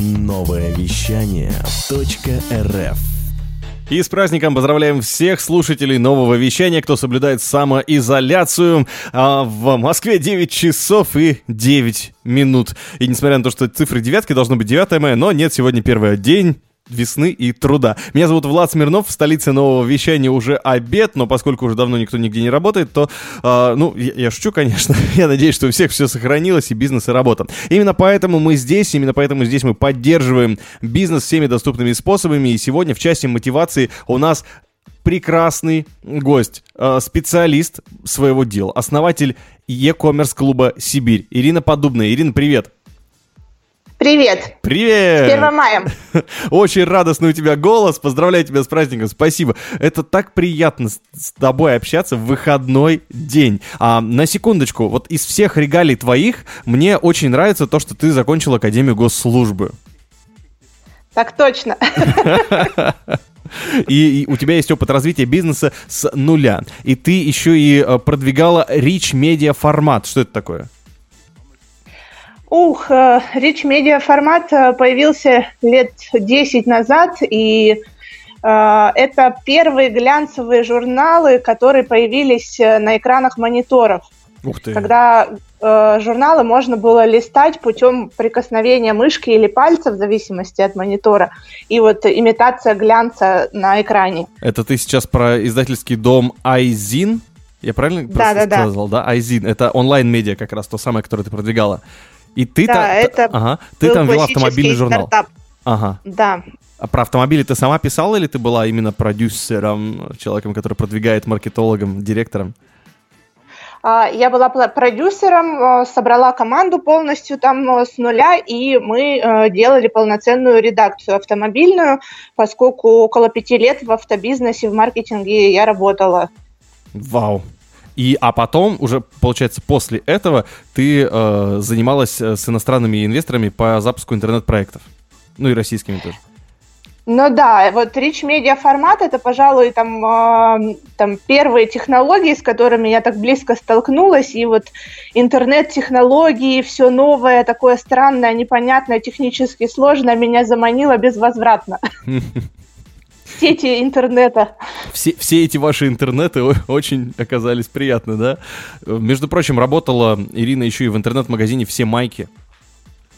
Новое вещание .рф и с праздником поздравляем всех слушателей нового вещания, кто соблюдает самоизоляцию. А в Москве 9 часов и 9 минут. И несмотря на то, что цифры девятки должно быть 9 мая, но нет, сегодня первый день весны и труда. Меня зовут Влад Смирнов, в столице нового вещания уже обед, но поскольку уже давно никто нигде не работает, то, э, ну, я, я шучу, конечно, я надеюсь, что у всех все сохранилось, и бизнес, и работа. Именно поэтому мы здесь, именно поэтому здесь мы поддерживаем бизнес всеми доступными способами, и сегодня в части мотивации у нас прекрасный гость, э, специалист своего дела, основатель e-commerce клуба «Сибирь» Ирина Подубная. Ирина, привет! Привет! Привет! С 1 мая! Очень радостный у тебя голос. Поздравляю тебя с праздником. Спасибо. Это так приятно с тобой общаться в выходной день. А, на секундочку, вот из всех регалий твоих мне очень нравится то, что ты закончил Академию госслужбы. Так точно. И, и у тебя есть опыт развития бизнеса с нуля. И ты еще и э, продвигала Rich Media формат. Что это такое? Ух, Rich Media формат э, появился лет 10 назад, и э, это первые глянцевые журналы, которые появились э, на экранах мониторов. Ух ты. Когда э, журналы можно было листать путем прикосновения мышки или пальца, в зависимости от монитора, и вот имитация глянца на экране. Это ты сейчас про издательский дом Айзин? Я правильно да, да, сказал, да? Айзин. Это онлайн-медиа как раз, то самое, которое ты продвигала. И ты, да, та, это ага, ты там вела автомобильный журнал. Стартап. Ага. Да. А про автомобили ты сама писала или ты была именно продюсером, человеком, который продвигает маркетологом, директором? А, я была продюсером, э, собрала команду полностью там э, с нуля, и мы э, делали полноценную редакцию автомобильную, поскольку около пяти лет в автобизнесе, в маркетинге я работала. Вау, и, а потом, уже, получается, после этого ты э, занималась э, с иностранными инвесторами по запуску интернет-проектов. Ну и российскими тоже. Ну да, вот Rich Media формат это, пожалуй, там, э, там первые технологии, с которыми я так близко столкнулась, и вот интернет-технологии, все новое, такое странное, непонятное, технически сложное меня заманило безвозвратно. сети интернета. Все, все эти ваши интернеты очень оказались приятны, да? Между прочим, работала Ирина еще и в интернет-магазине «Все майки».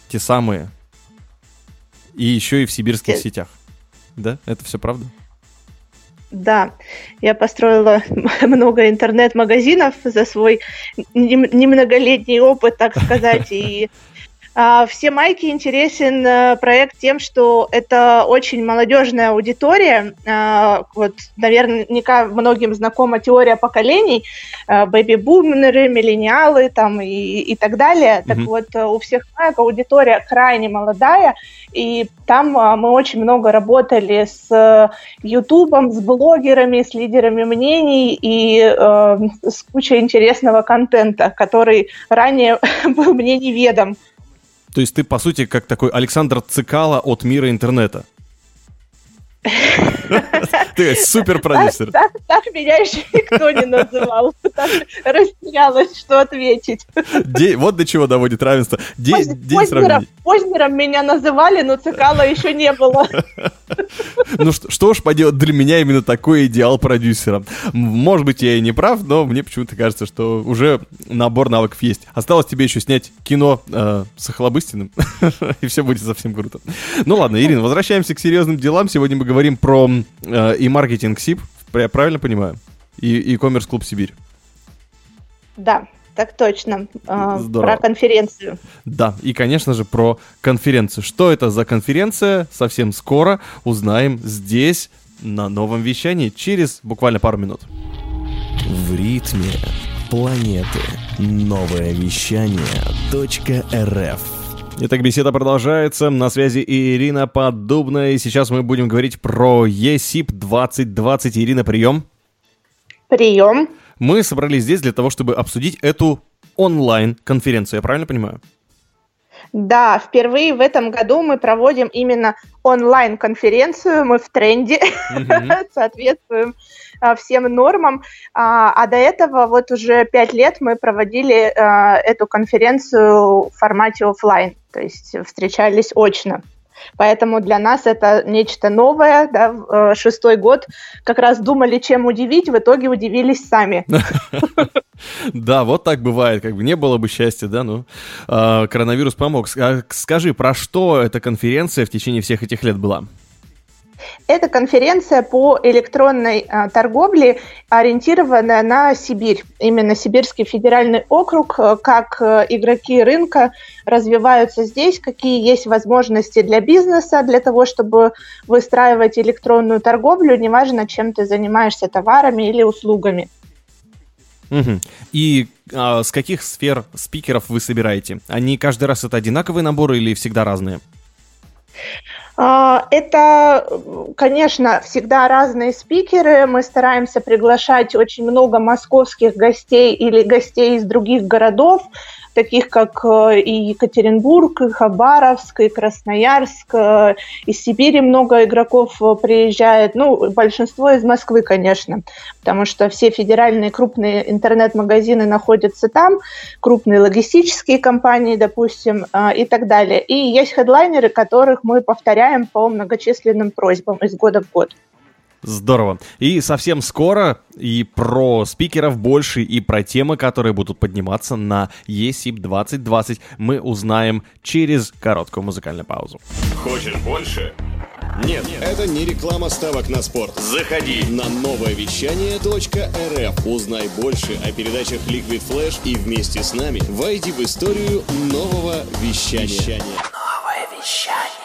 Те самые. И еще и в сибирских Все. сетях. Да? Это все правда? Да, я построила много интернет-магазинов за свой немноголетний опыт, так сказать, и все майки интересен э, проект тем, что это очень молодежная аудитория. А, вот, наверняка многим знакома теория поколений, а, бэби-бумеры, миллениалы там и, и так далее. Mm-hmm. Так вот, э, у всех майк аудитория крайне молодая, и там мы очень много работали с э, Ютубом, с блогерами, с лидерами мнений и э, с кучей интересного контента, который ранее был мне неведом. То есть ты, по сути, как такой Александр Цикало от мира интернета. Ты супер продюсер. Так, так, так меня еще никто не называл. Так растерялась, что ответить. Вот до чего доводит равенство. День, Поз, день Познером, Познером меня называли, но Цикала еще не было. Ну что, что ж поделать, для меня именно такой идеал продюсера. Может быть, я и не прав, но мне почему-то кажется, что уже набор навыков есть. Осталось тебе еще снять кино э, с Охлобыстиным, и все будет совсем круто. Ну ладно, Ирина, возвращаемся к серьезным делам. Сегодня мы говорим про э, и маркетинг СИП, я правильно понимаю? И e-commerce клуб Сибирь. Да, так точно. Э, Здорово. Про конференцию. Да, и, конечно же, про конференцию. Что это за конференция? Совсем скоро узнаем здесь, на новом вещании, через буквально пару минут. В ритме планеты. Новое вещание .рф Итак, беседа продолжается. На связи Ирина Поддубная. И сейчас мы будем говорить про ЕСИП 2020. Ирина, прием. Прием. Мы собрались здесь для того, чтобы обсудить эту онлайн-конференцию. Я правильно понимаю? Да, впервые в этом году мы проводим именно онлайн-конференцию. Мы в тренде, mm-hmm. соответствуем всем нормам. А, а до этого вот уже пять лет мы проводили а, эту конференцию в формате офлайн, то есть встречались очно. Поэтому для нас это нечто новое. Да? Э, шестой год как раз думали, чем удивить, в итоге удивились сами. Да, вот так бывает, как бы не было бы счастья, да, ну, а, коронавирус помог. А скажи, про что эта конференция в течение всех этих лет была? Это конференция по электронной а, торговле, ориентированная на Сибирь. Именно Сибирский федеральный округ, а, как а, игроки рынка развиваются здесь, какие есть возможности для бизнеса, для того, чтобы выстраивать электронную торговлю, неважно, чем ты занимаешься, товарами или услугами. И а, с каких сфер спикеров вы собираете? Они каждый раз это одинаковые наборы или всегда разные? А, это, конечно, всегда разные спикеры. Мы стараемся приглашать очень много московских гостей или гостей из других городов, таких как э, и Екатеринбург, и Хабаровск, и Красноярск. Э, из Сибири много игроков э, приезжает. Ну, большинство из Москвы, конечно, потому что все федеральные крупные интернет-магазины находятся там, крупные логистические компании, допустим, и так далее. И есть хедлайнеры, которых мы повторяем по многочисленным просьбам из года в год. Здорово. И совсем скоро и про спикеров больше, и про темы, которые будут подниматься на ESIP 2020 мы узнаем через короткую музыкальную паузу. Хочешь больше? Нет, Нет, это не реклама ставок на спорт. Заходи на новое вещание .рф. Узнай больше о передачах Liquid Flash и вместе с нами войди в историю нового вещания. Новое вещание.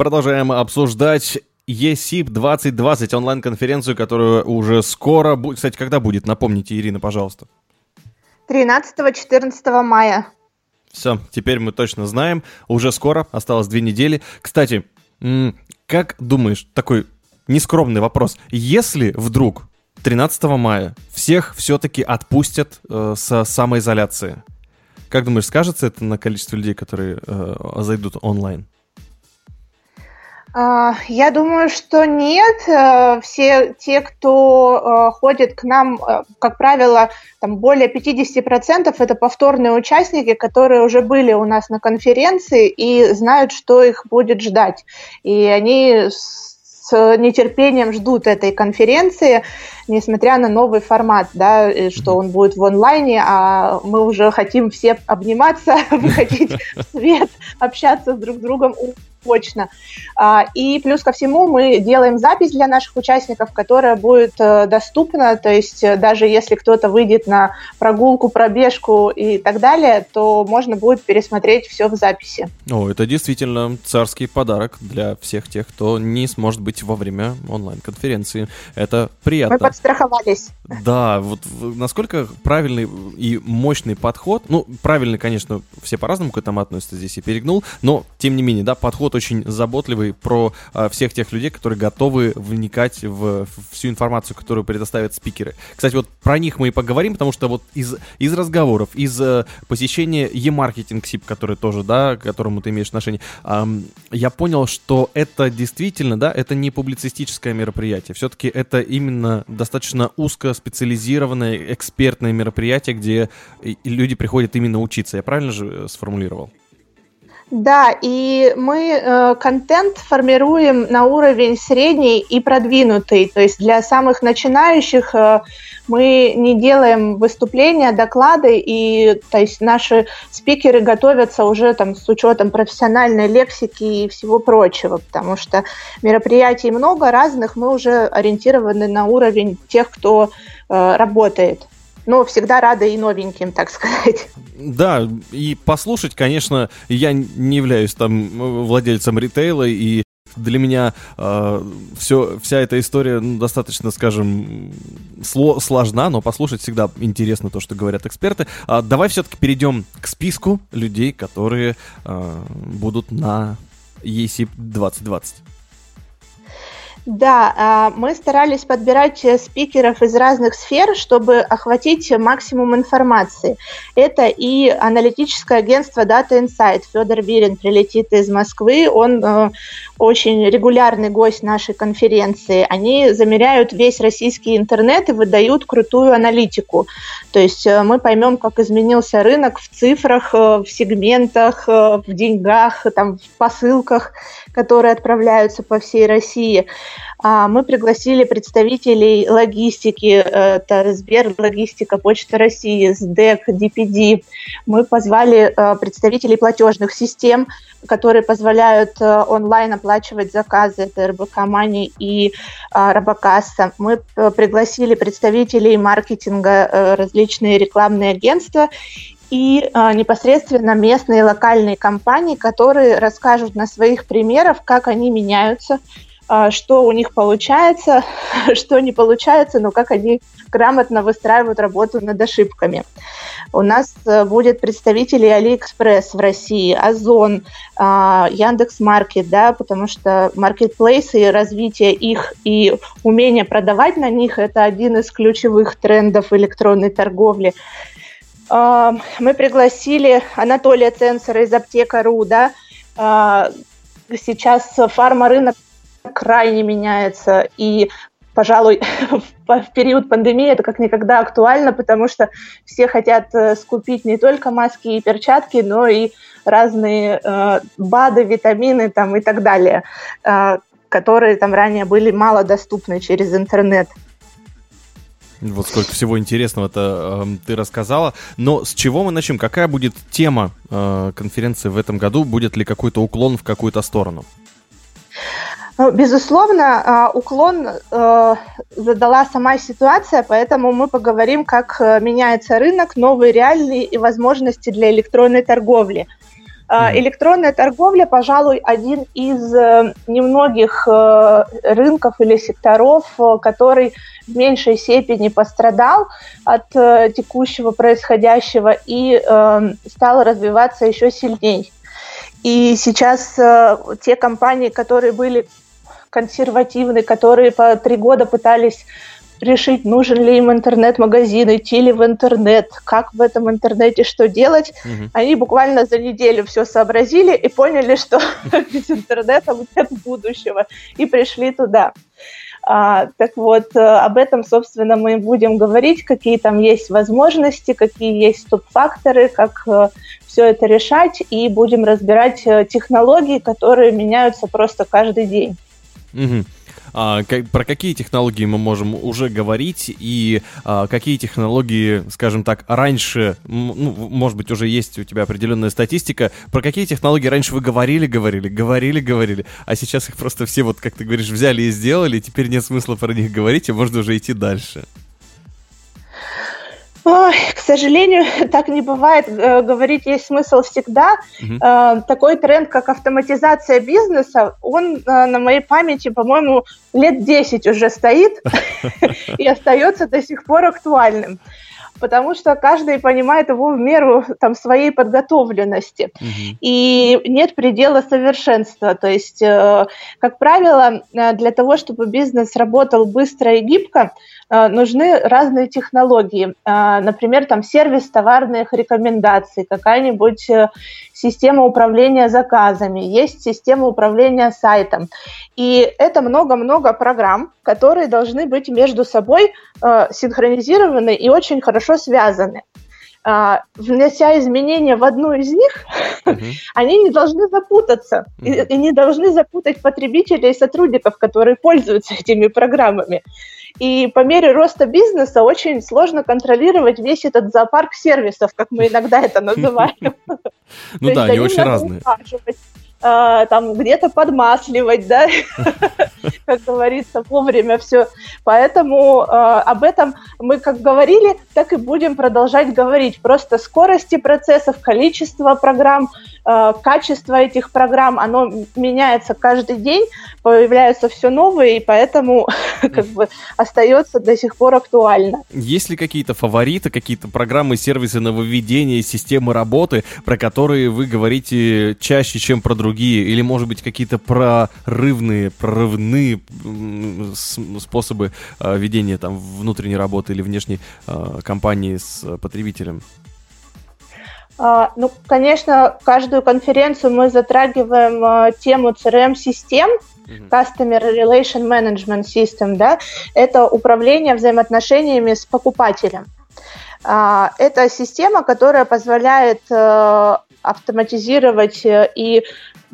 Продолжаем обсуждать ESIP 2020, онлайн-конференцию, которую уже скоро будет. Кстати, когда будет? Напомните, Ирина, пожалуйста. 13-14 мая. Все, теперь мы точно знаем. Уже скоро, осталось две недели. Кстати, как думаешь, такой нескромный вопрос. Если вдруг 13 мая всех все-таки отпустят э, с самоизоляции, как думаешь, скажется это на количество людей, которые э, зайдут онлайн? А, я думаю, что нет. Э, все те, кто э, ходит к нам, э, как правило, там более 50% это повторные участники, которые уже были у нас на конференции и знают, что их будет ждать. И они с нетерпением ждут этой конференции, несмотря на новый формат, да, что он будет в онлайне, а мы уже хотим все обниматься, выходить в свет, общаться друг с другом точно. А, и плюс ко всему мы делаем запись для наших участников, которая будет э, доступна, то есть э, даже если кто-то выйдет на прогулку, пробежку и так далее, то можно будет пересмотреть все в записи. О, это действительно царский подарок для всех тех, кто не сможет быть во время онлайн-конференции. Это приятно. Мы подстраховались. Да, вот насколько правильный и мощный подход, ну, правильный, конечно, все по-разному к этому относятся, здесь и перегнул, но, тем не менее, да, подход подход очень заботливый про а, всех тех людей, которые готовы вникать в, в всю информацию, которую предоставят спикеры. Кстати, вот про них мы и поговорим, потому что вот из, из разговоров, из э, посещения e-маркетинг СИП, который тоже, да, к которому ты имеешь отношение, эм, я понял, что это действительно, да, это не публицистическое мероприятие. Все-таки это именно достаточно узко специализированное экспертное мероприятие, где люди приходят именно учиться. Я правильно же э, сформулировал? Да, и мы э, контент формируем на уровень средний и продвинутый. То есть для самых начинающих э, мы не делаем выступления, доклады, и то есть наши спикеры готовятся уже там с учетом профессиональной лексики и всего прочего, потому что мероприятий много разных, мы уже ориентированы на уровень тех, кто э, работает но всегда рада и новеньким, так сказать. Да, и послушать, конечно, я не являюсь там владельцем ритейла, и для меня э, все, вся эта история ну, достаточно, скажем, сло, сложна, но послушать всегда интересно то, что говорят эксперты. А, давай все-таки перейдем к списку людей, которые э, будут на ESIP 2020. Да, а, мы старались подбирать э, спикеров из разных сфер, чтобы охватить максимум информации. Это и аналитическое агентство Data Insight. Федор Вирин прилетит из Москвы. Он э, очень регулярный гость нашей конференции. Они замеряют весь российский интернет и выдают крутую аналитику. То есть э, мы поймем, как изменился рынок в цифрах, в сегментах, в деньгах, там, в посылках, которые отправляются по всей России. А, мы пригласили представителей логистики, это Сбер, логистика, Почта России, СДЭК, DPD. Мы позвали э, представителей платежных систем, которые позволяют э, онлайн оплачивать заказы, это РБК Мани и а, Робокасса. Мы э, пригласили представителей маркетинга, различные рекламные агентства и а, непосредственно местные локальные компании, которые расскажут на своих примерах, как они меняются, что у них получается, что не получается, но как они грамотно выстраивают работу над ошибками. У нас э, будет представители Алиэкспресс в России, Озон, а, Яндекс.Маркет, да, потому что маркетплейсы и развитие их и умение продавать на них – это один из ключевых трендов электронной торговли. А, мы пригласили Анатолия Ценсора из Аптека.ру, да, сейчас фарма-рынок крайне меняется, и пожалуй, в период пандемии это как никогда актуально, потому что все хотят э, скупить не только маски и перчатки, но и разные э, БАДы, витамины там, и так далее, э, которые там ранее были мало доступны через интернет. Вот сколько всего интересного-то э, ты рассказала. Но с чего мы начнем? Какая будет тема э, конференции в этом году? Будет ли какой-то уклон в какую-то сторону? Ну, безусловно, а, уклон э, задала сама ситуация, поэтому мы поговорим, как э, меняется рынок, новые реалии и возможности для электронной торговли. Mm. Электронная торговля, пожалуй, один из э, немногих рынков или секторов, который в меньшей степени пострадал от текущего происходящего и стал развиваться еще сильнее. И сейчас те компании, которые были консервативны, которые по три года пытались решить, нужен ли им интернет-магазин, идти ли в интернет, как в этом интернете что делать. Угу. Они буквально за неделю все сообразили и поняли, что без интернета нет будущего, и пришли туда. А, так вот, э, об этом, собственно, мы будем говорить, какие там есть возможности, какие есть стоп-факторы, как э, все это решать, и будем разбирать э, технологии, которые меняются просто каждый день. Угу. А, как, про какие технологии мы можем уже говорить и а, какие технологии, скажем так, раньше, ну, может быть, уже есть у тебя определенная статистика, про какие технологии раньше вы говорили, говорили, говорили, говорили, а сейчас их просто все, вот как ты говоришь, взяли и сделали, и теперь нет смысла про них говорить, и можно уже идти дальше. Ой, к сожалению, так не бывает. Э, говорить есть смысл всегда. Угу. Такой тренд, как автоматизация бизнеса, он э, на моей памяти, по-моему, лет 10 уже стоит и остается до сих пор актуальным потому что каждый понимает его в меру там, своей подготовленности. Угу. И нет предела совершенства. То есть, э, как правило, для того, чтобы бизнес работал быстро и гибко, нужны разные технологии. Э, например, там сервис товарных рекомендаций, какая-нибудь э, система управления заказами, есть система управления сайтом. И это много-много программ, которые должны быть между собой э, синхронизированы и очень хорошо связаны. Внося изменения в одну из них, uh-huh. они не должны запутаться uh-huh. и, и не должны запутать потребителей и сотрудников, которые пользуются этими программами. И по мере роста бизнеса очень сложно контролировать весь этот зоопарк сервисов, как мы иногда это называем. Ну да, они очень разные э, там где-то подмасливать, да, как говорится, вовремя все. Поэтому э, об этом мы как говорили, так и будем продолжать говорить. Просто скорости процессов, количество программ, э, качество этих программ, оно меняется каждый день, появляются все новые, и поэтому как бы остается до сих пор актуально. Есть ли какие-то фавориты, какие-то программы, сервисы нововведения, системы работы, про которые вы говорите чаще, чем про другие? Или, может быть, какие-то прорывные, прорывные способы э, ведения там внутренней работы или внешней э, компании с потребителем? А, ну, конечно, каждую конференцию мы затрагиваем а, тему CRM-систем, Customer Relation Management System, да, это управление взаимоотношениями с покупателем. А, это система, которая позволяет э, автоматизировать э, и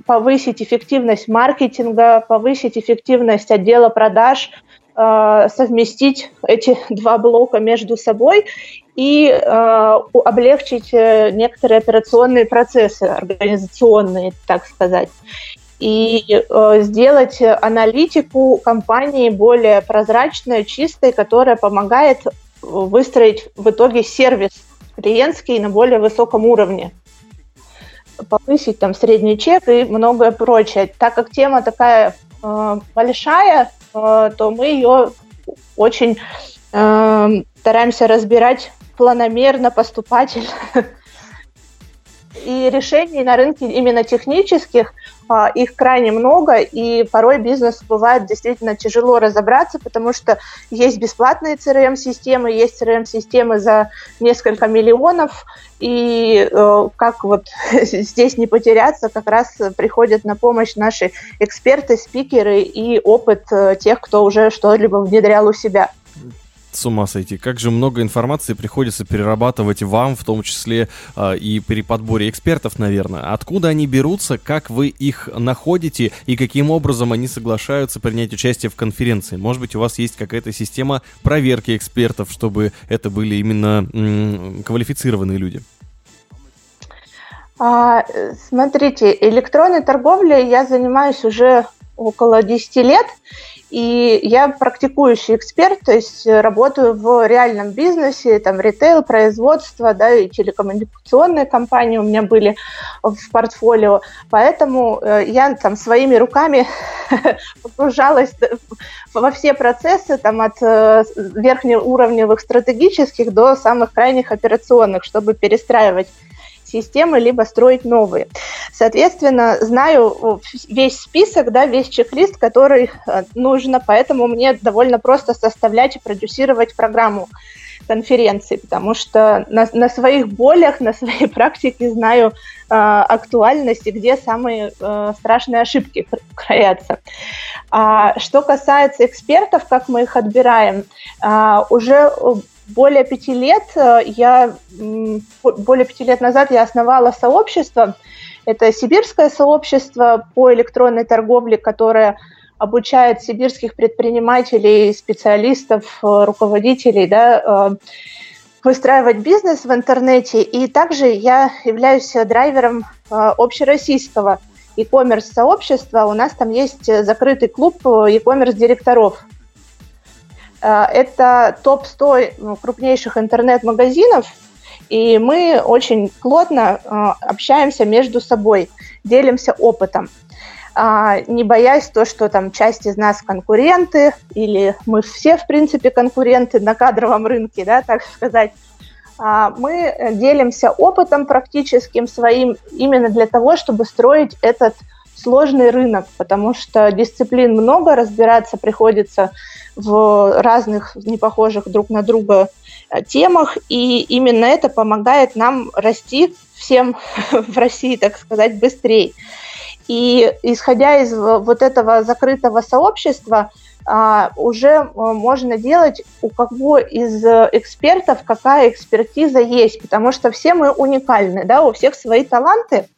повысить эффективность маркетинга, повысить эффективность отдела продаж, э, совместить эти два блока между собой и облегчить некоторые операционные процессы, организационные, так сказать и э, сделать аналитику компании более прозрачной, чистой, которая помогает выстроить в итоге сервис клиентский на более высоком уровне повысить там средний чек и многое прочее. Так как тема такая э, большая, э, то мы ее очень э, стараемся разбирать планомерно, поступательно. И решений на рынке именно технических их крайне много, и порой бизнес бывает действительно тяжело разобраться, потому что есть бесплатные CRM-системы, есть CRM-системы за несколько миллионов, и э, как вот здесь не потеряться, как раз приходят на помощь наши эксперты, спикеры и опыт э, тех, кто уже что-либо внедрял у себя с ума сойти. Как же много информации приходится перерабатывать вам, в том числе э, и при подборе экспертов, наверное. Откуда они берутся, как вы их находите и каким образом они соглашаются принять участие в конференции? Может быть, у вас есть какая-то система проверки экспертов, чтобы это были именно м- квалифицированные люди? А, смотрите, электронной торговлей я занимаюсь уже около 10 лет. И я практикующий эксперт, то есть э, работаю в реальном бизнесе, там ритейл, производство, да, и телекоммуникационные компании у меня были в портфолио. Поэтому э, я там своими руками погружалась во все процессы, там от э, верхнеуровневых стратегических до самых крайних операционных, чтобы перестраивать системы, либо строить новые. Соответственно, знаю весь список, да, весь чек-лист, который э, нужно, поэтому мне довольно просто составлять и продюсировать программу конференции, потому что на, на своих болях, на своей практике знаю э, актуальность и где самые э, страшные ошибки кроятся. А, что касается экспертов, как мы их отбираем, э, уже более пяти лет э, я более пяти лет назад я основала сообщество. Это сибирское сообщество по электронной торговле, которое обучает сибирских предпринимателей, специалистов, э, руководителей, да, э, выстраивать бизнес в интернете. И также я являюсь драйвером общероссийского e-commerce сообщества. У нас там есть закрытый клуб e-commerce директоров это топ-100 ну, крупнейших интернет-магазинов, и мы очень плотно э, общаемся между собой, делимся опытом, а, не боясь то, что там часть из нас конкуренты, или мы все, в принципе, конкуренты на кадровом рынке, да, так сказать. А, мы делимся опытом практическим своим именно для того, чтобы строить этот сложный рынок, потому что дисциплин много, разбираться приходится в разных, не похожих друг на друга э, темах, и именно это помогает нам расти всем в России, так сказать, быстрее. И исходя из вот этого закрытого сообщества, а, уже э, можно делать у кого из экспертов какая экспертиза есть, потому что все мы уникальны, да, у всех свои таланты,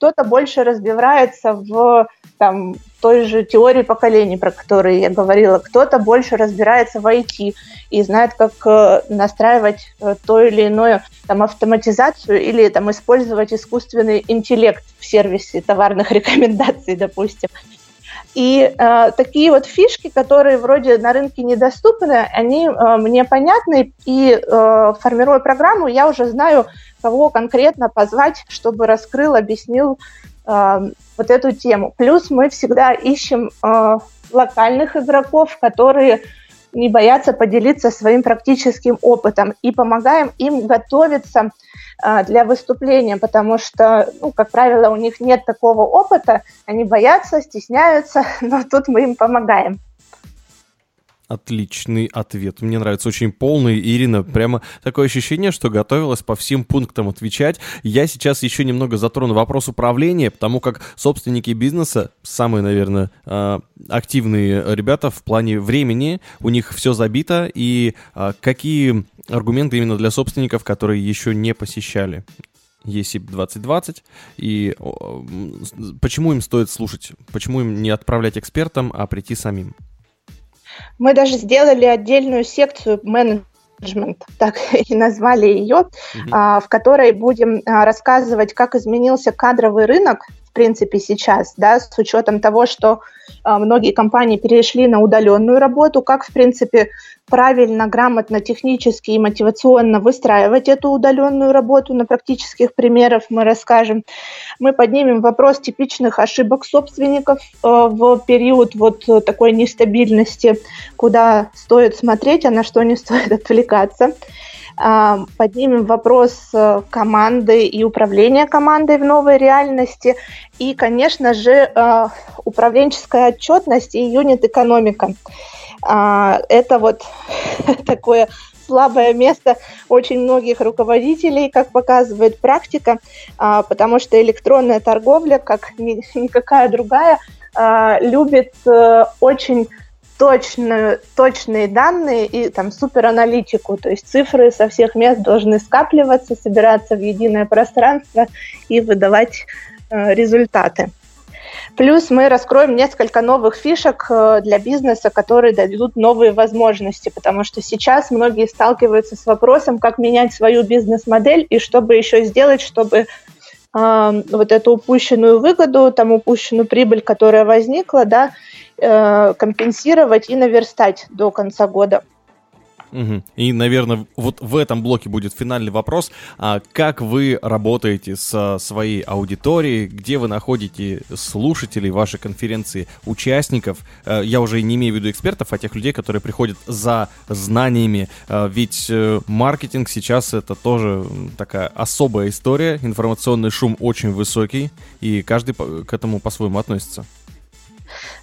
кто-то больше разбирается в там, той же теории поколений, про которые я говорила, кто-то больше разбирается в IT и знает, как э, настраивать э, то или иное там, автоматизацию или там, использовать искусственный интеллект в сервисе товарных рекомендаций, допустим. И э, такие вот фишки, которые вроде на рынке недоступны, они э, мне понятны, и э, формируя программу, я уже знаю, кого конкретно позвать, чтобы раскрыл, объяснил э, вот эту тему. Плюс мы всегда ищем э, локальных игроков, которые не боятся поделиться своим практическим опытом и помогаем им готовиться а, для выступления, потому что, ну, как правило, у них нет такого опыта, они боятся, стесняются, но тут мы им помогаем. Отличный ответ. Мне нравится очень полный. Ирина, прямо такое ощущение, что готовилась по всем пунктам отвечать. Я сейчас еще немного затрону вопрос управления, потому как собственники бизнеса, самые, наверное, а, активные ребята в плане времени, у них все забито. И а, какие аргументы именно для собственников, которые еще не посещали ESIP 2020, и почему им стоит слушать, почему им не отправлять экспертам, а прийти самим? Мы даже сделали отдельную секцию менеджмент, так и назвали ее, угу. в которой будем а, рассказывать, как изменился кадровый рынок, в принципе, сейчас, да, с учетом того, что а, многие компании перешли на удаленную работу, как, в принципе, правильно, грамотно, технически и мотивационно выстраивать эту удаленную работу. На практических примерах мы расскажем. Мы поднимем вопрос типичных ошибок собственников э, в период вот такой нестабильности, куда стоит смотреть, а на что не стоит отвлекаться поднимем вопрос э, команды и управления командой в новой реальности и, конечно же, э, управленческая отчетность и юнит-экономика. А, это вот такое слабое место очень многих руководителей, как показывает практика, а, потому что электронная торговля, как никакая другая, а, любит э, очень точную, точные данные и там супераналитику, то есть цифры со всех мест должны скапливаться, собираться в единое пространство и выдавать э, результаты. Плюс мы раскроем несколько новых фишек э, для бизнеса, которые дадут новые возможности, потому что сейчас многие сталкиваются с вопросом, как менять свою бизнес-модель и что бы еще сделать, чтобы э, вот эту упущенную выгоду, там упущенную прибыль, которая возникла, да, компенсировать и наверстать до конца года. Угу. И, наверное, вот в этом блоке будет финальный вопрос. А как вы работаете со своей аудиторией? Где вы находите слушателей вашей конференции, участников? Э, я уже не имею в виду экспертов, а тех людей, которые приходят за знаниями. Э, ведь э, маркетинг сейчас это тоже такая особая история. Информационный шум очень высокий, и каждый к этому по-своему относится.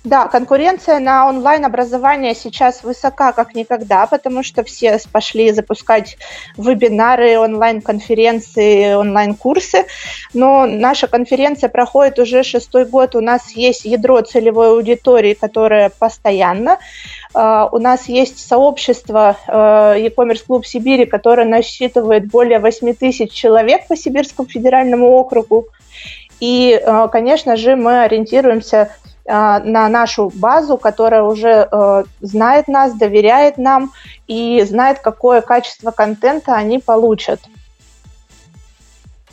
Да, конкуренция на онлайн-образование сейчас высока как никогда, потому что все пошли запускать вебинары, онлайн-конференции, онлайн-курсы. Но наша конференция проходит уже шестой год. У нас есть ядро целевой аудитории, которая постоянно. Uh, у нас есть сообщество uh, e-commerce клуб Сибири, которое насчитывает более 8 тысяч человек по Сибирскому федеральному округу. И, uh, конечно же, мы ориентируемся а, на нашу базу, которая уже э, знает нас, доверяет нам и знает, какое качество контента они получат.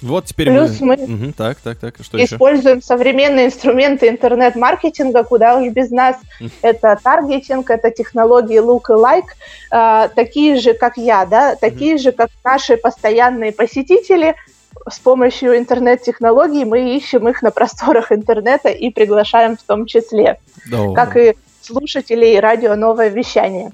Вот теперь Плюс мы, мы угу, так, так, так, что используем еще? современные инструменты интернет-маркетинга, куда уж без нас. Это таргетинг, это технологии look и like, э, такие же, как я, да, такие же, как наши постоянные посетители, с помощью интернет-технологий мы ищем их на просторах интернета и приглашаем в том числе, да. как и слушателей радио «Новое вещание».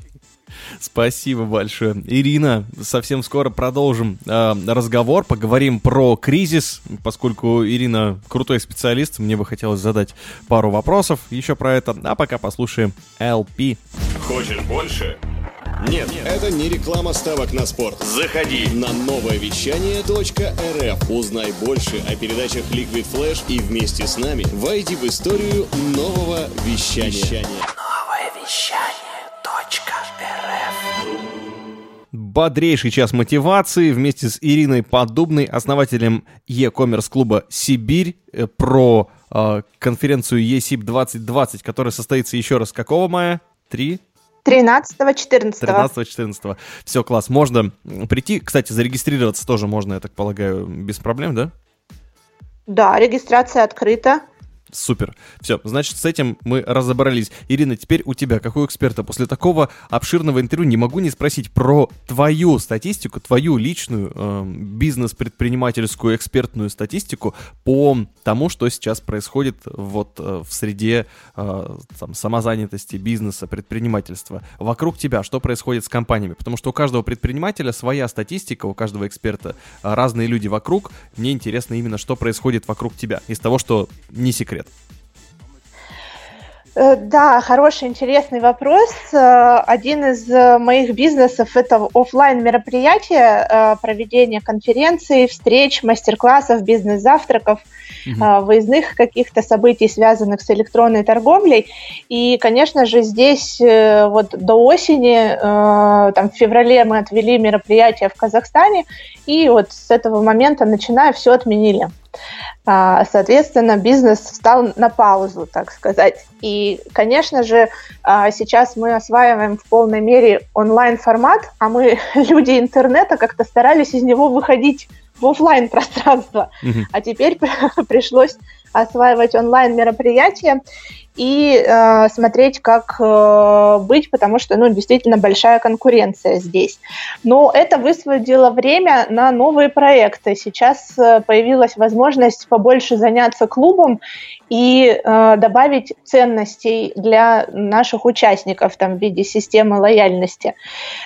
Спасибо большое. Ирина, совсем скоро продолжим э, разговор, поговорим про кризис, поскольку Ирина крутой специалист, мне бы хотелось задать пару вопросов еще про это, а пока послушаем LP. Хочешь больше? Нет, это не реклама ставок на спорт. Заходи на новое вещание .рф. Узнай больше о передачах Liquid Flash и вместе с нами войди в историю нового вещания. Новое вещание бодрейший час мотивации вместе с Ириной Подобной, основателем e-commerce клуба «Сибирь», э, про э, конференцию ESIP 2020, которая состоится еще раз какого мая? Три? 13-14. 13-14. Все, класс. Можно прийти. Кстати, зарегистрироваться тоже можно, я так полагаю, без проблем, да? Да, регистрация открыта. Супер. Все, значит, с этим мы разобрались. Ирина, теперь у тебя, как у эксперта, после такого обширного интервью не могу не спросить про твою статистику, твою личную э, бизнес-предпринимательскую экспертную статистику по тому, что сейчас происходит вот э, в среде э, там, самозанятости, бизнеса, предпринимательства. Вокруг тебя что происходит с компаниями? Потому что у каждого предпринимателя своя статистика, у каждого эксперта э, разные люди вокруг. Мне интересно именно, что происходит вокруг тебя, из того, что не секрет. Э, да, хороший, интересный вопрос. Э, один из э, моих бизнесов – это офлайн мероприятия, проведение конференций, встреч, мастер-классов, бизнес-завтраков, угу. выездных каких-то событий, связанных с электронной торговлей. И, конечно же, здесь вот до осени, там в феврале мы отвели мероприятие в Казахстане, и вот с этого момента, начиная, все отменили. А, соответственно, бизнес встал на паузу, так сказать. И, конечно же, а, сейчас мы осваиваем в полной мере онлайн-формат, а мы, люди интернета, как-то старались из него выходить в офлайн пространство. Mm-hmm. А теперь пришлось осваивать онлайн мероприятия и э, смотреть, как э, быть, потому что, ну, действительно большая конкуренция здесь. Но это высвободило время на новые проекты. Сейчас э, появилась возможность побольше заняться клубом и э, добавить ценностей для наших участников там, в виде системы лояльности.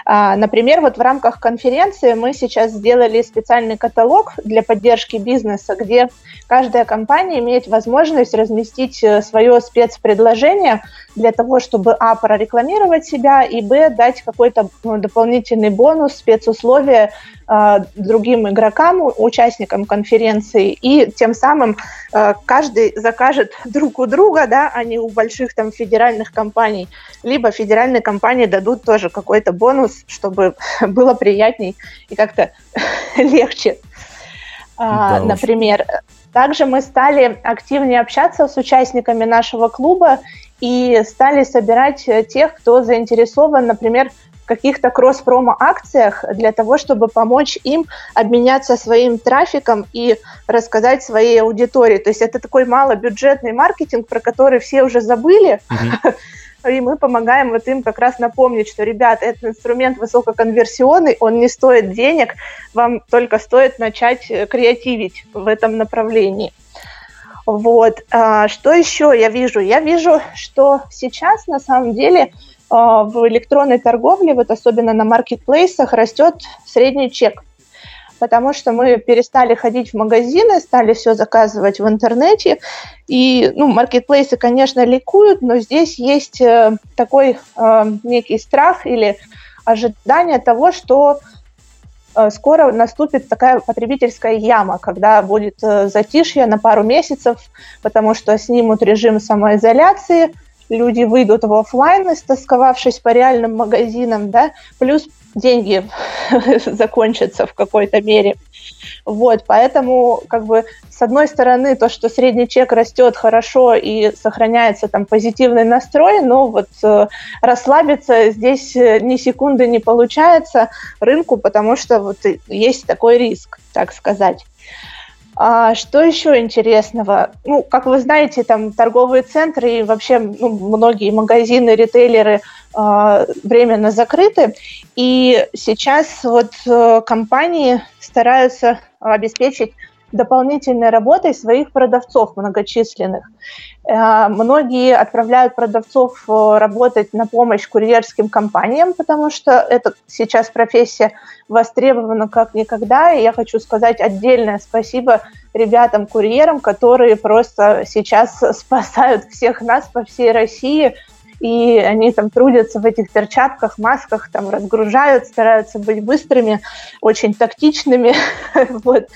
А, например, вот в рамках конференции мы сейчас сделали специальный каталог для поддержки бизнеса, где каждая компания имеет возможность разместить э, свое спецпредложение для того, чтобы, а, прорекламировать себя, и, б, дать какой-то ну, дополнительный бонус, спецусловия э, другим игрокам, участникам конференции, и тем самым э, каждый закажет друг у друга, да, а не у больших там федеральных компаний, либо федеральные компании дадут тоже какой-то бонус, чтобы было приятней и как-то легче. А, да например, также мы стали активнее общаться с участниками нашего клуба и стали собирать э, тех, кто заинтересован, например, в каких-то кросс-промо-акциях для того, чтобы помочь им обменяться своим трафиком и рассказать своей аудитории. То есть это такой малобюджетный маркетинг, про который все уже забыли, mm-hmm. и мы помогаем вот им как раз напомнить, что, ребят, этот инструмент высококонверсионный, он не стоит денег, вам только стоит начать э, креативить в этом направлении. Вот. А, что еще я вижу? Я вижу, что сейчас на самом деле а, в электронной торговле, вот особенно на маркетплейсах, растет средний чек – потому что мы перестали ходить в магазины, стали все заказывать в интернете. И, ну, маркетплейсы, конечно, ликуют, но здесь есть э, такой э, некий страх или ожидание того, что э, скоро наступит такая потребительская яма, когда будет э, затишье на пару месяцев, потому что снимут режим самоизоляции, люди выйдут в офлайн, истосковавшись по реальным магазинам, да, плюс деньги закончатся в какой-то мере. Вот, поэтому, как бы, с одной стороны, то, что средний чек растет хорошо и сохраняется там позитивный настрой, но вот э, расслабиться здесь э, ни секунды не получается рынку, потому что вот есть такой риск, так сказать. А что еще интересного? Ну, как вы знаете, там торговые центры и вообще ну, многие магазины, ритейлеры э, временно закрыты. И сейчас вот э, компании стараются обеспечить дополнительной работой своих продавцов многочисленных. Э, многие отправляют продавцов э, работать на помощь курьерским компаниям, потому что это сейчас профессия востребована как никогда. И я хочу сказать отдельное спасибо ребятам-курьерам, которые просто сейчас спасают всех нас по всей России, и они там трудятся в этих перчатках, масках, там разгружают, стараются быть быстрыми, очень тактичными, вот,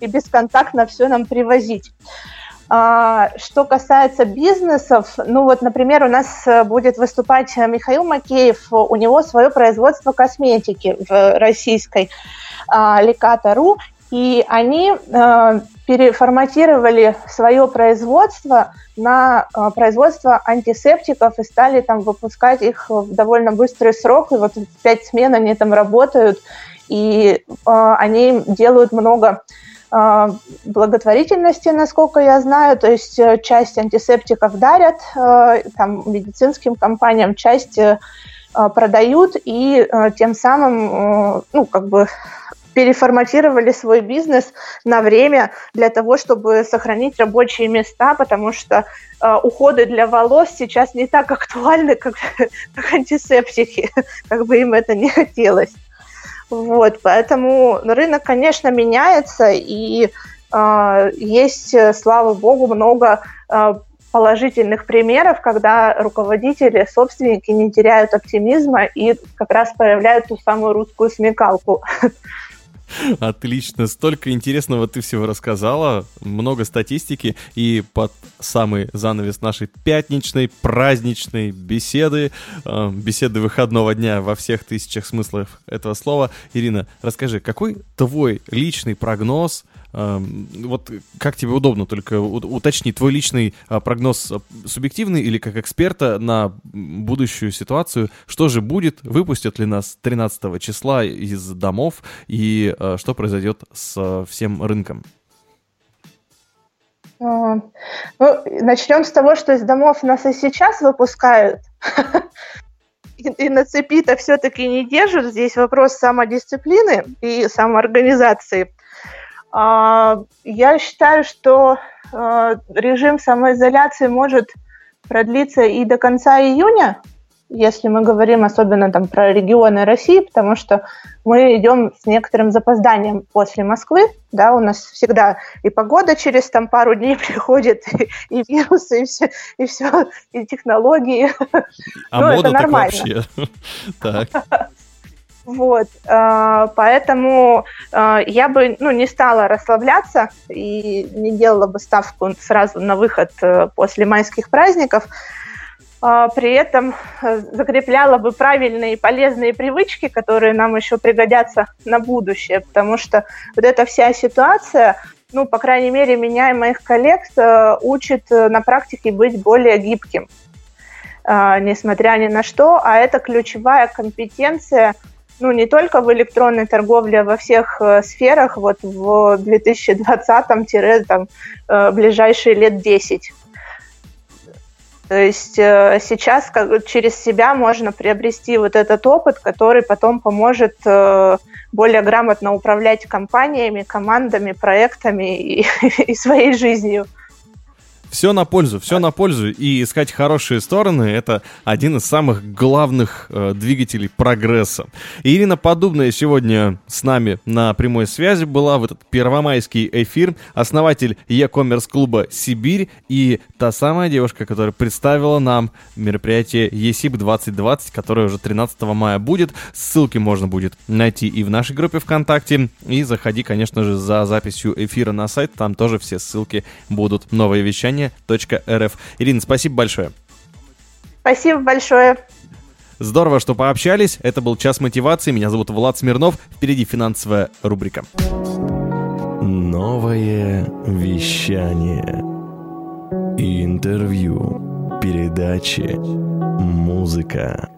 и бесконтактно все нам привозить. А, что касается бизнесов, ну вот, например, у нас э, будет выступать Михаил Макеев, у него свое производство косметики в российской а, Леката.ру, и они э, переформатировали свое производство на э, производство антисептиков и стали там выпускать их в довольно быстрый срок. И вот в пять смен они там работают, и э, они делают много э, благотворительности, насколько я знаю, то есть э, часть антисептиков дарят э, там, медицинским компаниям, часть э, продают и тем самым, ну, как бы переформатировали свой бизнес на время для того, чтобы сохранить рабочие места, потому что уходы для волос сейчас не так актуальны, как, как антисептики, как бы им это не хотелось. Вот, поэтому рынок, конечно, меняется, и э, есть, слава богу, много э, положительных примеров, когда руководители, собственники не теряют оптимизма и как раз проявляют ту самую русскую смекалку. Отлично, столько интересного ты всего рассказала, много статистики, и под самый занавес нашей пятничной, праздничной беседы, э, беседы выходного дня во всех тысячах смыслов этого слова. Ирина, расскажи, какой твой личный прогноз вот как тебе удобно, только уточни, твой личный а, прогноз а, субъективный или как эксперта на будущую ситуацию, что же будет, выпустят ли нас 13 числа из домов и а, что произойдет с всем рынком? Ну, начнем с того, что из домов нас и сейчас выпускают. И, и на цепи-то все-таки не держат. Здесь вопрос самодисциплины и самоорганизации. А, я считаю, что а, режим самоизоляции может продлиться и до конца июня, если мы говорим особенно там про регионы России, потому что мы идем с некоторым запозданием после Москвы, да, у нас всегда и погода через там пару дней приходит, и, и вирусы, и все, и все, и технологии. А ну, мода это нормально. вообще. Так. Вот, э, поэтому э, я бы ну, не стала расслабляться и не делала бы ставку сразу на выход э, после майских праздников. При этом закрепляла бы правильные и полезные привычки, которые нам еще пригодятся на будущее, потому что вот эта вся ситуация, ну, по крайней мере, меня и моих коллег учит на практике быть более гибким, несмотря ни на что, а это ключевая компетенция – ну, не только в электронной торговле, а во всех э, сферах вот в 2020-там э, ближайшие лет 10. То есть э, сейчас как, через себя можно приобрести вот этот опыт, который потом поможет более грамотно управлять компаниями, командами, проектами и, и своей жизнью. Все на пользу, все на пользу. И искать хорошие стороны — это один из самых главных э, двигателей прогресса. Ирина Подубная сегодня с нами на прямой связи была в этот первомайский эфир. Основатель e-commerce клуба «Сибирь» и та самая девушка, которая представила нам мероприятие ESIP 2020, которое уже 13 мая будет. Ссылки можно будет найти и в нашей группе ВКонтакте. И заходи, конечно же, за записью эфира на сайт. Там тоже все ссылки будут. Новое вещание образования.рф. Ирина, спасибо большое. Спасибо большое. Здорово, что пообщались. Это был «Час мотивации». Меня зовут Влад Смирнов. Впереди финансовая рубрика. Новое вещание. Интервью. Передачи. Музыка